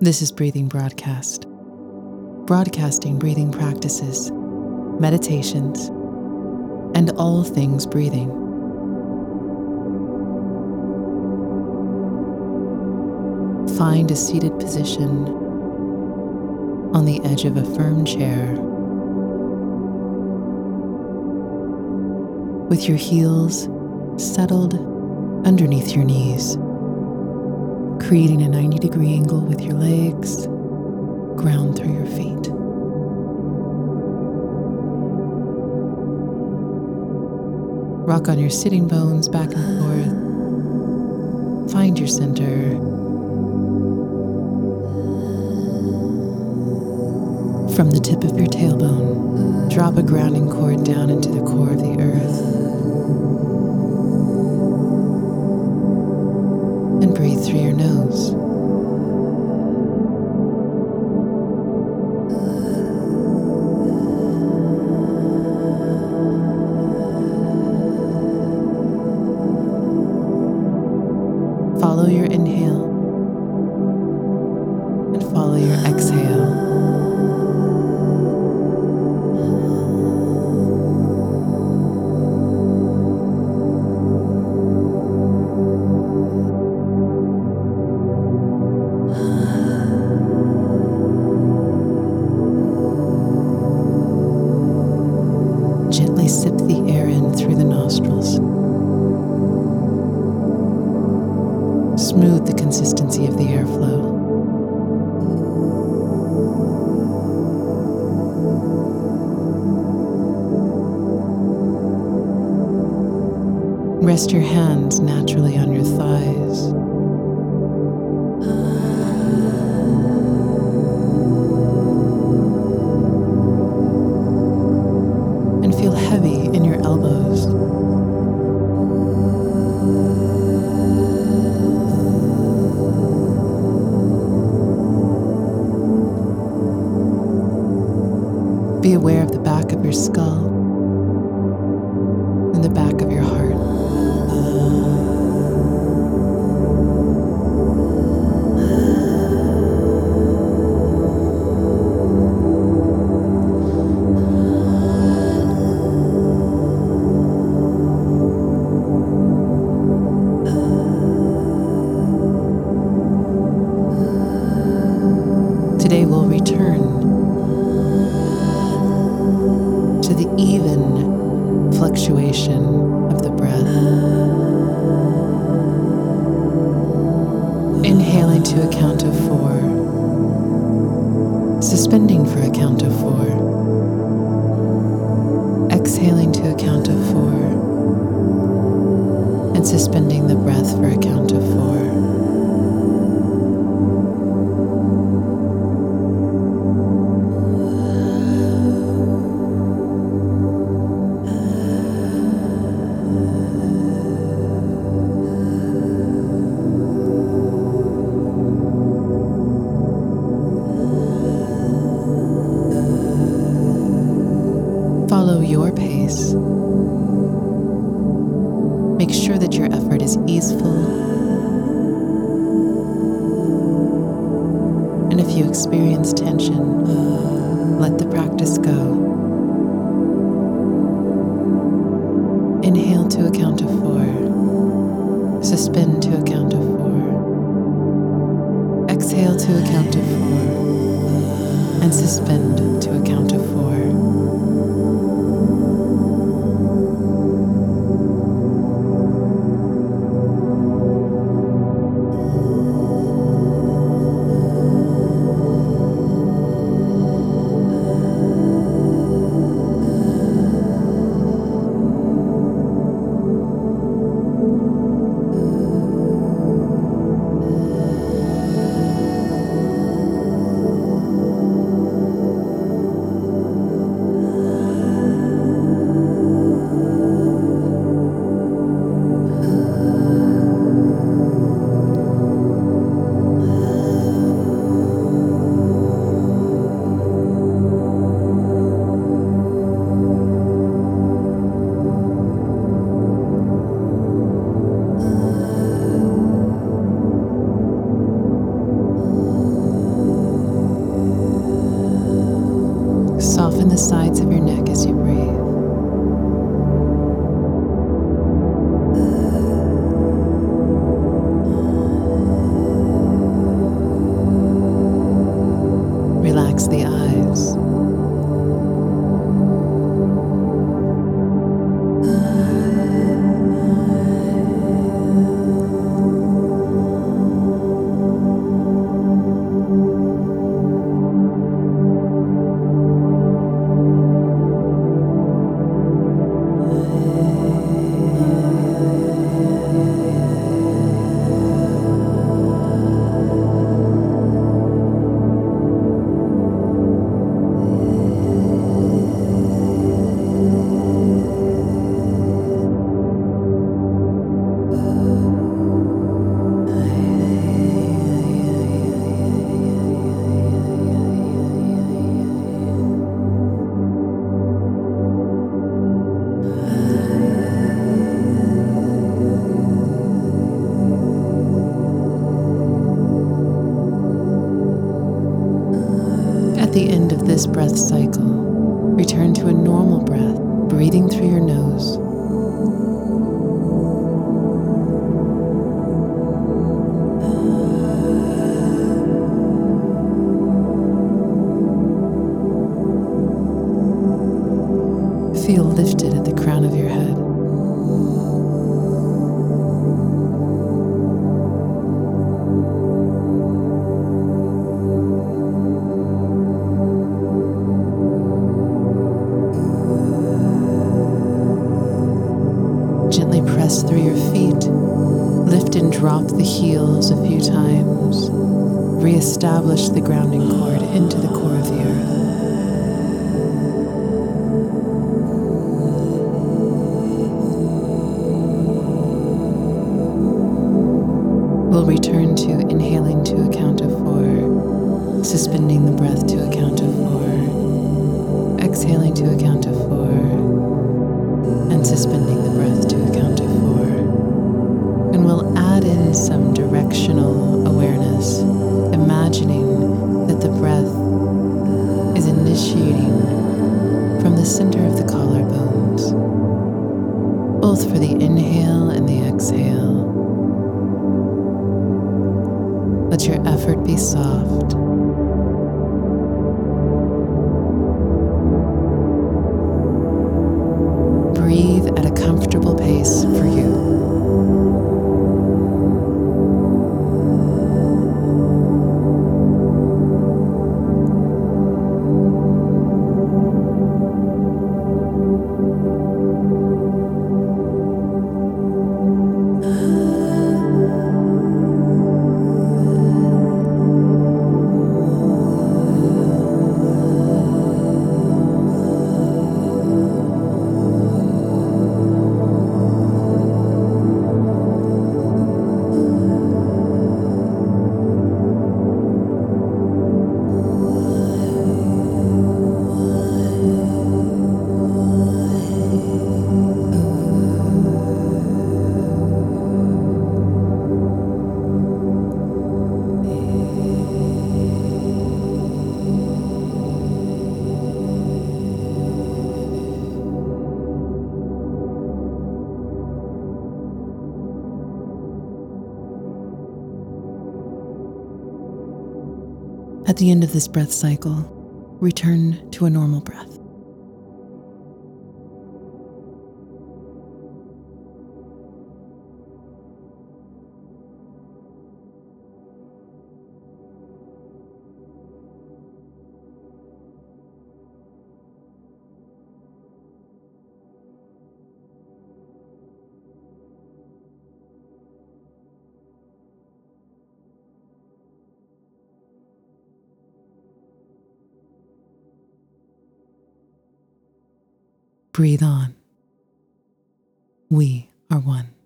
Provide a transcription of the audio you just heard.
This is Breathing Broadcast, broadcasting breathing practices, meditations, and all things breathing. Find a seated position on the edge of a firm chair with your heels settled underneath your knees, creating a 90 degree angle with your legs, ground through your feet. Rock on your sitting bones back and forth. Find your center. From the tip of your tailbone, drop a grounding cord down into the core of the earth. Rest your hands naturally on your thighs. Today we'll return to the even fluctuation of the breath. Inhaling to a count of four, suspending for a count of four, exhaling to a count of four, and suspending the breath for a count of four. Experience tension, let the practice go. Inhale to a count of four. Suspend to a count of four. Exhale to a count of four. And suspend to a count of four. Soften the sides of your neck as you breathe. Relax the eyes. The end of this breath cycle, return to a normal breath, breathing through your nose. Feel lifted at the press through your feet. Lift and drop the heels a few times. Reestablish the grounding cord into the core of the earth. We'll return to directional awareness, imagining that the breath is initiating from the center of the collarbones, both for the inhale and the exhale. Let your effort be soft. At the end of this breath cycle, return to a normal breath. breathe on. We are one.